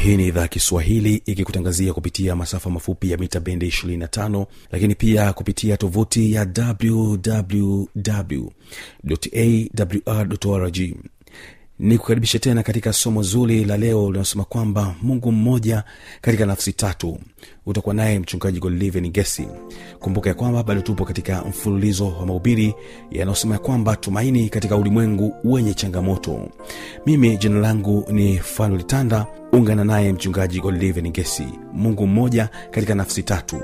hii ni idhaa kiswahili ikikutangazia kupitia masafa mafupi ya mita bendi 25 lakini pia kupitia tovuti ya wwwawr ni kukaribisha tena katika somo zuri la leo linalosema kwamba mungu mmoja katika nafsi tatu. Utakuwa naye mchungaji godliven gesi. Kumbuka ya kwamba bado tupo katika mfululizo wa mahubiri yanayosema ya kwamba tumaini katika ulimwengu wenye changamoto. Mimi jina langu ni fanulitanda ungana naye mchungaji godliven gesi. Mungu mmoja katika nafsi tatu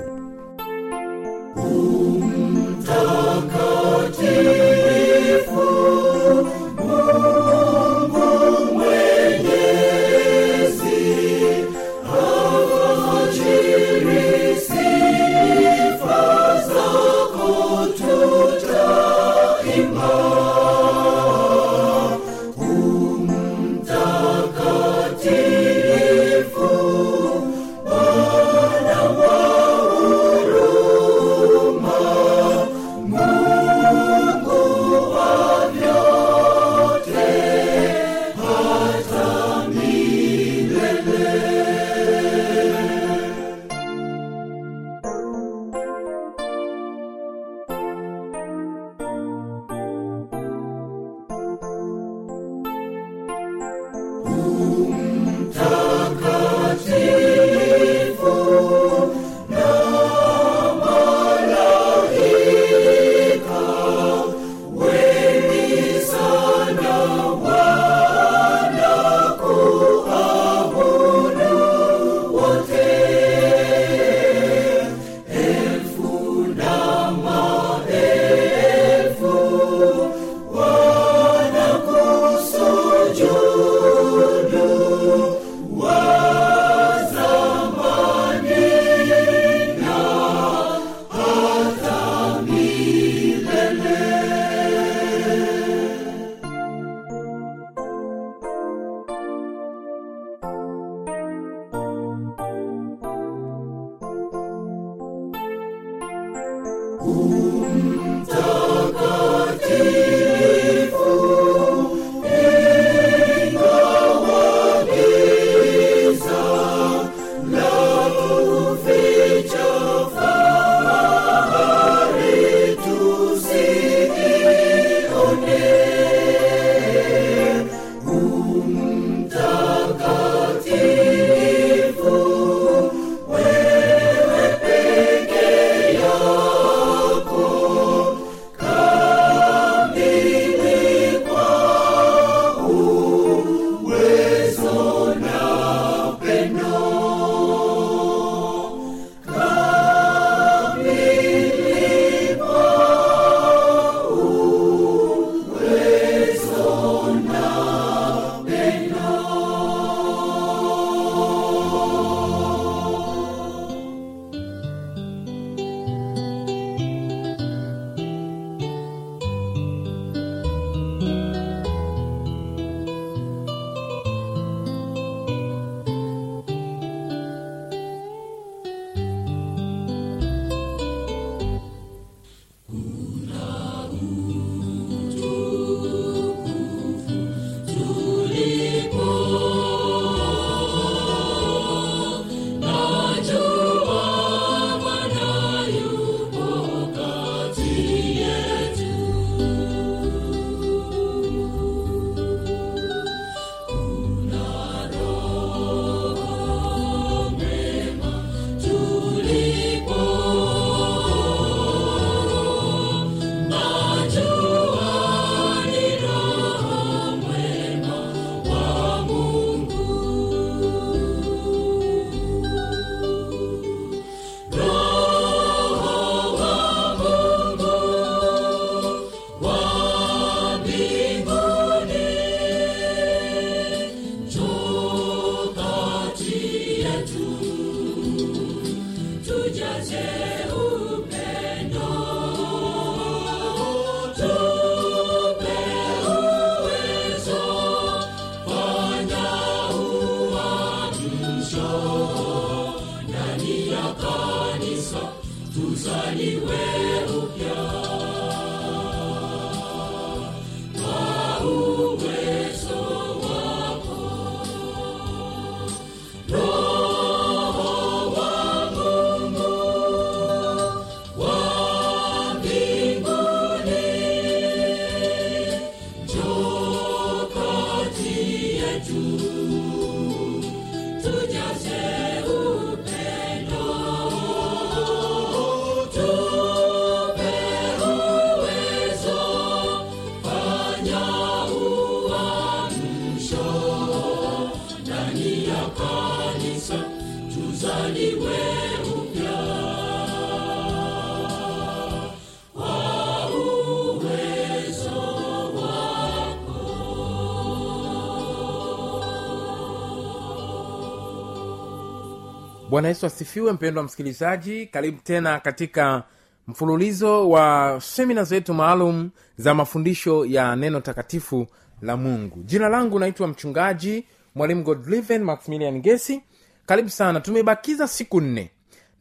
bwana yesu asifiwe mpendwa msikilizaji. Karibu tena katika mfululizo wa semina zetu maalum za mafundisho ya neno takatifu la mungu. Jina langu naitwa mchungaji mwalimu godliven maximilian gesi karibu sana. Tumebakiza siku nne.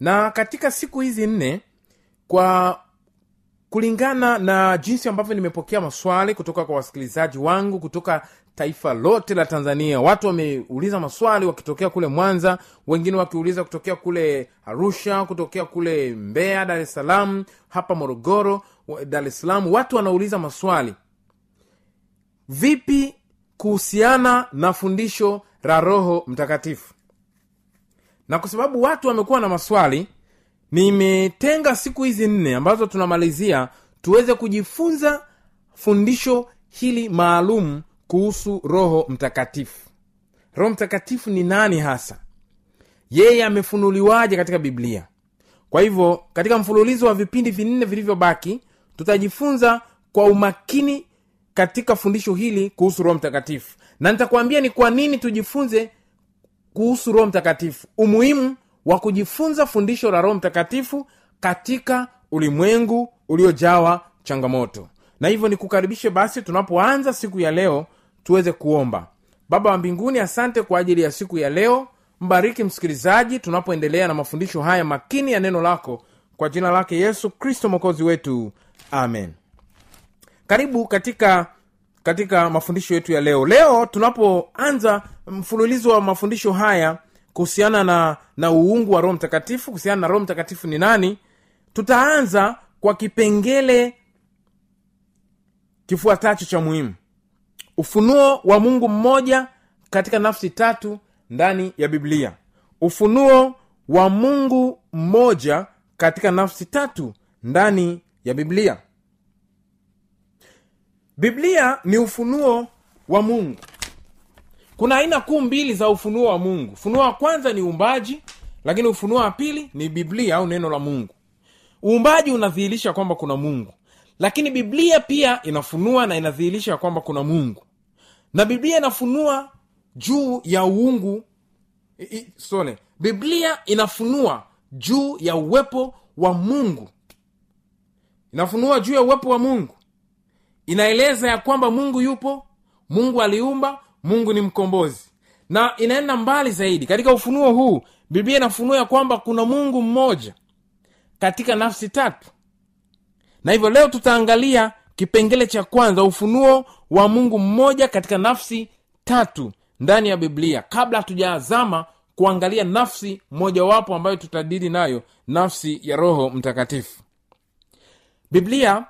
Na katika siku hizi nne kwa kulingana na jinsi ambavyo nimepokea maswali kutoka kwa wasikilizaji wangu kutoka taifa lote la tanzania watu wameuliza maswali wakitokea kule mwanza wengine wakiuliza kutokea kule arusha kutokea kule mbeya dar es salaam hapa morogoro dar es salaam watu wanauliza maswali. Vipi kuhusiana na fundisho la roho mtakatifu? Na kwa sababu watu wamekuwa na maswali nimetenga siku hizi nne ambazo tunamalizia tuweze kujifunza fundisho hili maalum kuhusu roho mtakatifu. Roho mtakatifu ni nani hasa? Yeye amefunuliwaje katika biblia? Kwa hivyo katika mfululizo wa vipindi vinne vilivyobaki tutajifunza kwa umakini katika fundisho hili kuhusu roho mtakatifu. Na nitakwambia ni kwa nini tujifunze kuhusu roho mtakatifu. Umuhimu wa kujifunza fundisho la roho mtakatifu katika ulimwengu uliojawa changamoto. Na hivyo nikukaribishe basi tunapoanza siku ya leo tuweze kuomba. Baba wa mbinguni asante kwa ajili ya siku ya leo. Mbariki msikilizaji tunapoendelea na mafundisho haya makini ya neno lako. Kwa jina lake yesu kristo mwokozi wetu. Amen. Karibu katika katika mafundisho yetu ya leo. Leo tunapoanza mfululizo wa mafundisho haya kuhusiana na na uungu wa roho mtakatifu kuhusiana na roho mtakatifu ni nani tutaanza kwa kipengele kifuatacho cha muhimu. Ufunuo wa mungu mmoja katika nafsi tatu ndani ya biblia. Ufunuo wa mungu mmoja katika nafsi tatu ndani ya biblia. Biblia ni ufunuo wa mungu kuna aina kuu mbili za ufunuo wa mungu. Ufunuo wa kwanza ni uumbaji lakini ufunuo wa pili ni biblia au neno la mungu. Uumbaji unadhihirisha kwamba kuna mungu lakini biblia pia inafunua na inadhihirisha kwamba kuna mungu. Na biblia inafunua juu ya uungu i- biblia inafunua juu ya uwepo wa mungu. Inafunua juu ya uwepo wa mungu. Inaeleza ya kwamba mungu yupo mungu aliumba mungu ni mkombozi. Na inaenda mbali zaidi. Katika ufunuo huu biblia inafunua ya kwamba kuna mungu mmoja katika nafsi tatu. Na hivyo leo tutaangalia kipengele cha kwanza ufunuo wa mungu mmoja katika nafsi tatu ndani ya biblia. Kabla hatujaazama kuangalia nafsi mojawapo ambayo tutadili nayo nafsi ya roho mtakatifu. Biblia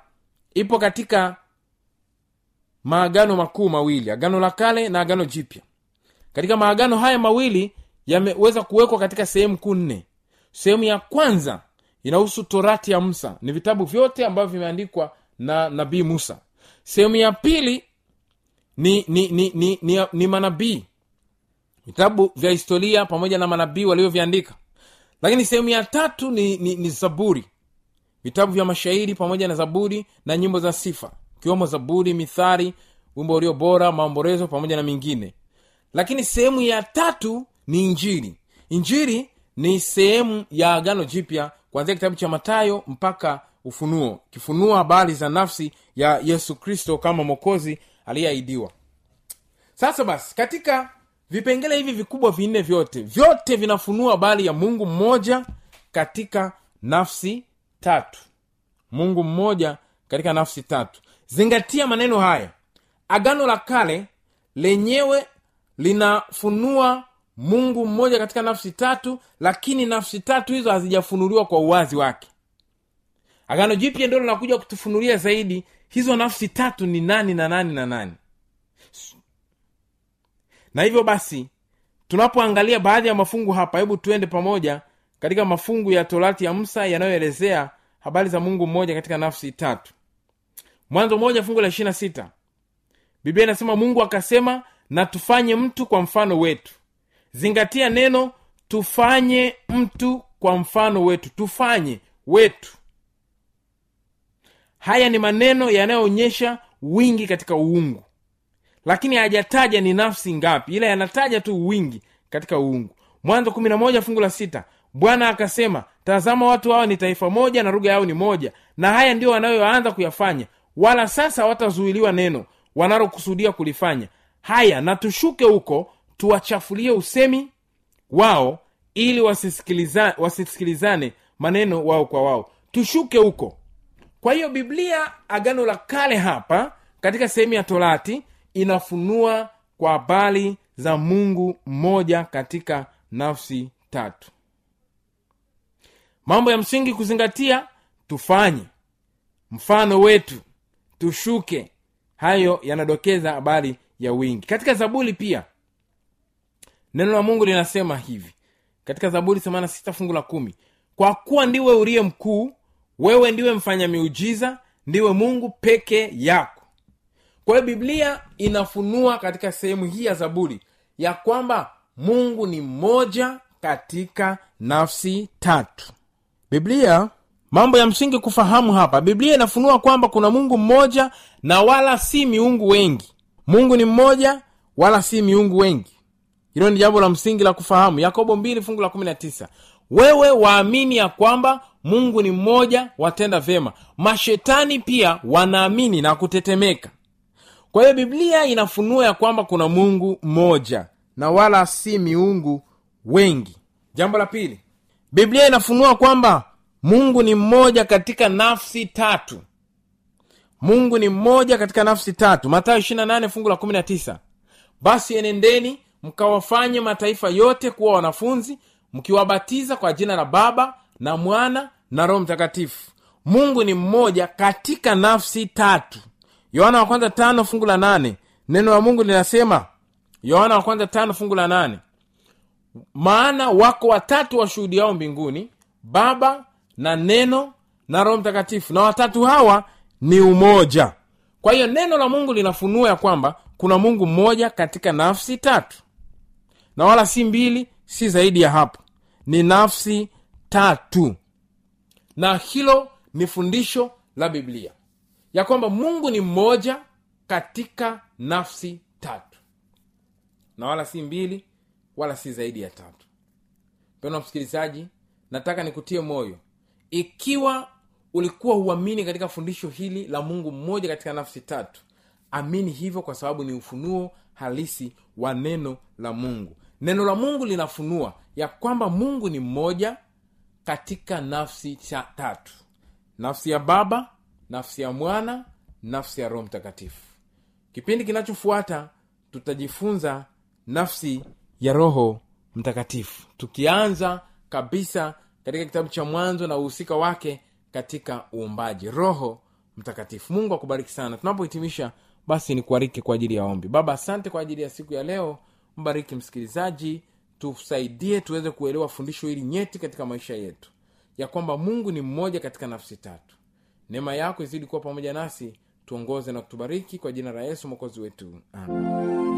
ipo katika maagano makuu mawili agano la kale na agano jipya. Katika maagano haya mawili yameweza kuwekwa katika sehemu kuu nne. Sehemu ya kwanza inahusu torati ya musa. Ni vitabu vyote ambavyo vimeandikwa na nabii musa. Sehemu ya pili ni ni ni ni, ni, ni manabii. Vitabu vya historia pamoja na manabii walivyoviandika. Lakini sehemu ya tatu ni, ni, ni zaburi. Vitabu vya mashairi pamoja na zaburi na nyimbo za sifa ikiwemo zaburi mithari wimbo ulio bora maomborezo pamoja na mingine. Lakini sehemu ya tatu ni injili. Injili ni sehemu ya agano jipya kuanzia kitabu cha matayo mpaka ufunuo. Kifunua habari za nafsi ya yesu kristo kama mwokozi aliyeahidiwa. Sasa basi katika vipengele hivi vikubwa vinne vyote vyote vinafunua habari ya mungu mmoja katika nafsi tatu. Mungu mmoja katika nafsi tatu. Zingatia maneno haya. Agano la kale lenyewe linafunua mungu mmoja katika nafsi tatu lakini nafsi tatu hizo hazijafunuliwa kwa uwazi wake. Agano jipya ndio linakuja kutufunulia zaidi hizo nafsi tatu ni nani na nani na nani. Na hivyo basi tunapoangalia baadhi ya mafungu hapa hebu tuende pamoja katika mafungu ya torati ya musa yanayoelezea habari za mungu mmoja katika nafsi tatu mwanzo moja fungu la ishirina sita. Biblia inasema mungu akasema na tufanye mtu kwa mfano wetu. Zingatia neno tufanye mtu kwa mfano wetu. Tufanye wetu. Haya ni maneno yanayoonyesha wingi katika uungu. Lakini hajataja ni nafsi ngapi ila yanataja tu wingi katika uungu. Mwanzo kumi na moja fungu la sita. Bwana akasema tazama watu hawa ni taifa moja na lugha yao ni moja na haya ndio wanayoanza kuyafanya wala sasa watazuiliwa neno wanalokusudia kulifanya. Haya na tushuke huko tuwachafulie usemi wao ili wasisikiliza, wasisikilizane maneno wao kwa wao. Tushuke huko. Kwa hiyo biblia agano la kale hapa katika sehemu ya torati inafunua kwa habari za mungu mmoja katika nafsi tatu. Mambo ya msingi kuzingatia tufanye mfano wetu tushuke. Hayo yanadokeza habari ya wingi. Katika zaburi pia neno la mungu linasema hivi. Katika zaburi 86 fungu la kumi kwa kuwa ndiwe uliye mkuu wewe ndiwe mfanya miujiza ndiwe mungu peke yako. Kwa hiyo biblia inafunua katika sehemu hii ya zaburi ya kwamba mungu ni mmoja katika nafsi tatu. Biblia mambo ya msingi kufahamu hapa biblia inafunua kwamba kuna mungu mmoja na wala si miungu wengi. Mungu ni mmoja wala si miungu wengi. Hilo ni jambo la msingi la kufahamu. Yakobo 2 fungu la 19 wewe waamini ya kwamba mungu ni mmoja watenda vyema mashetani pia wanaamini na kutetemeka. Kwa hiyo biblia inafunua ya kwamba kuna mungu mmoja na wala si miungu wengi. Jambo la pili biblia inafunua kwamba mungu ni mmoja katika nafsi tatu. Mungu ni mmoja katika nafsi tatu. Matayo 28 fungu la 19 basi enendeni mkawafanye mataifa yote kuwa wanafunzi mkiwabatiza kwa jina la baba na mwana na roho mtakatifu. Mungu ni mmoja katika nafsi tatu. Yohana wa kwanza tano fungu la nane. Neno la mungu linasema yohana wa kwanza tano fungu la nane. Maana wako watatu washuhudiao mbinguni baba na neno na roho mtakatifu. Na watatu hawa ni umoja. Kwa hiyo neno la mungu linafunua ya kwamba kuna mungu mmoja katika nafsi tatu. Na wala si mbili si zaidi ya hapo. Ni nafsi tatu. Na hilo ni fundisho la biblia. Ya kwamba mungu ni mmoja katika nafsi tatu. Na wala si mbili wala si zaidi ya tatu. Pena msikilizaji nataka nikutie moyo ikiwa ulikuwa huamini katika fundisho hili la mungu mmoja katika nafsi tatu amini hivyo kwa sababu ni ufunuo halisi wa neno la mungu. Neno la mungu linafunua ya kwamba mungu ni mmoja katika nafsi cha tatu. Nafsi ya baba nafsi ya mwana nafsi ya roho mtakatifu. Kipindi kinachofuata tutajifunza nafsi ya roho mtakatifu. Tukianza kabisa katika kitabu cha mwanzo na uhusika wake katika uumbaji. Roho mtakatifu. Mungu akubariki sana. Tunapohitimisha basi nikuariki kwa ajili ya ombi. Baba asante kwa ajili ya siku ya leo. Mbariki msikilizaji. Tusaidie tuweze kuelewa fundisho hili nyeti katika maisha yetu. Ya kwamba mungu ni mmoja katika nafsi tatu. Neema yako izidi kuwa pamoja nasi. Tuongoze na kutubariki kwa jina la yesu mwokozi wetu. Amen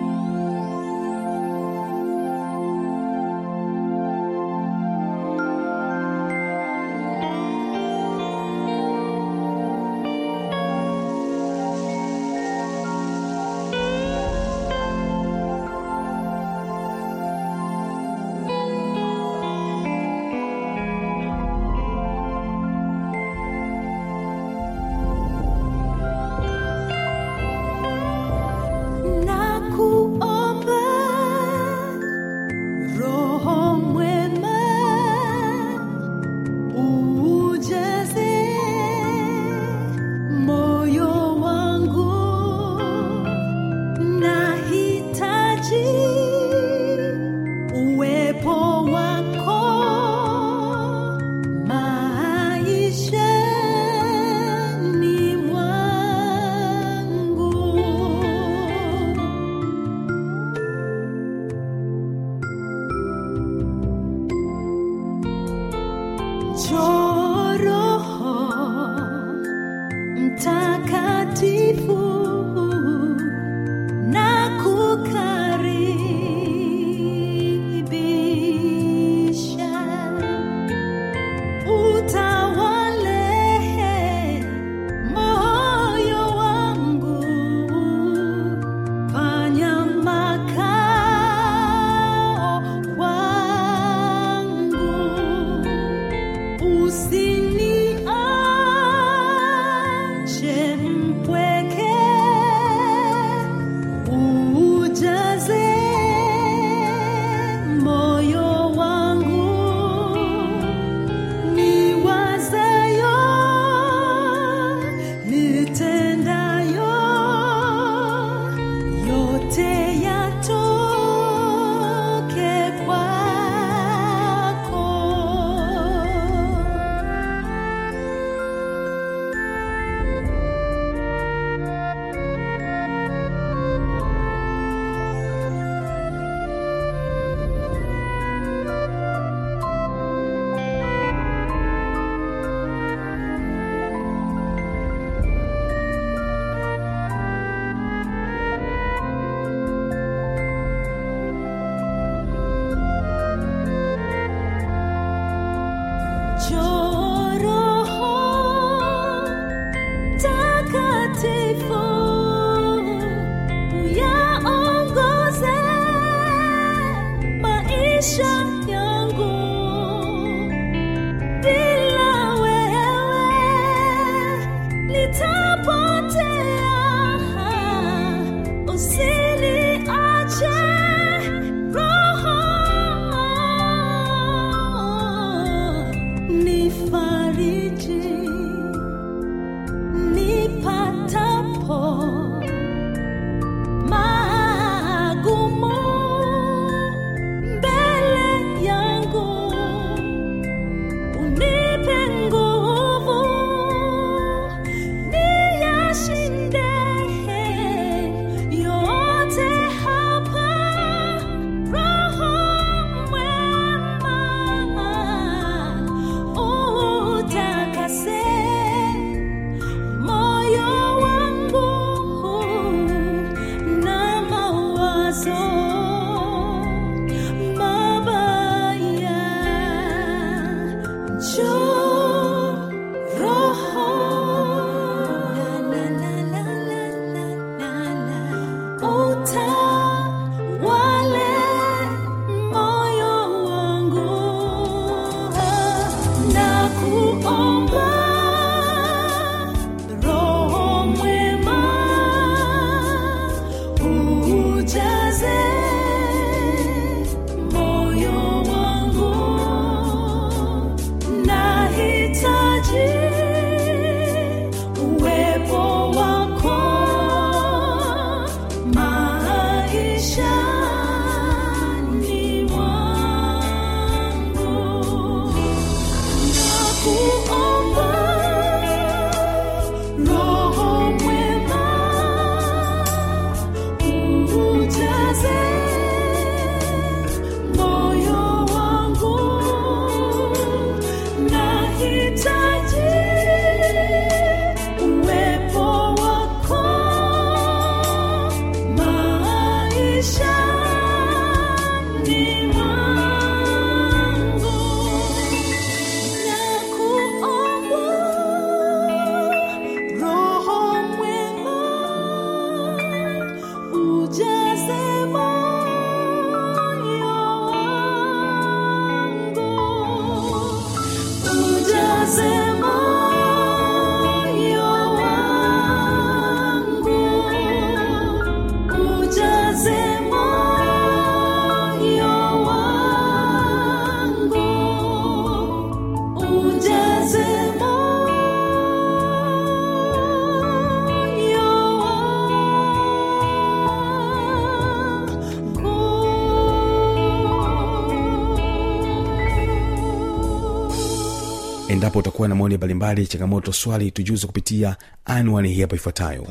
endapo utakuwa na maoni mbalimbali changamoto swali tujuze kupitia anwani hii hapo ifuatayo.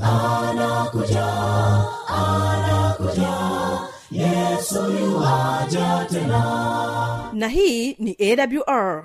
Yuaja tena. Na hii ni awr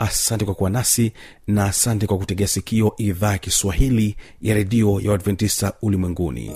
asante kwa kuwa nasi na asante kwa kutegea sikio idhaa ya kiswahili ya redio ya uadventista ulimwenguni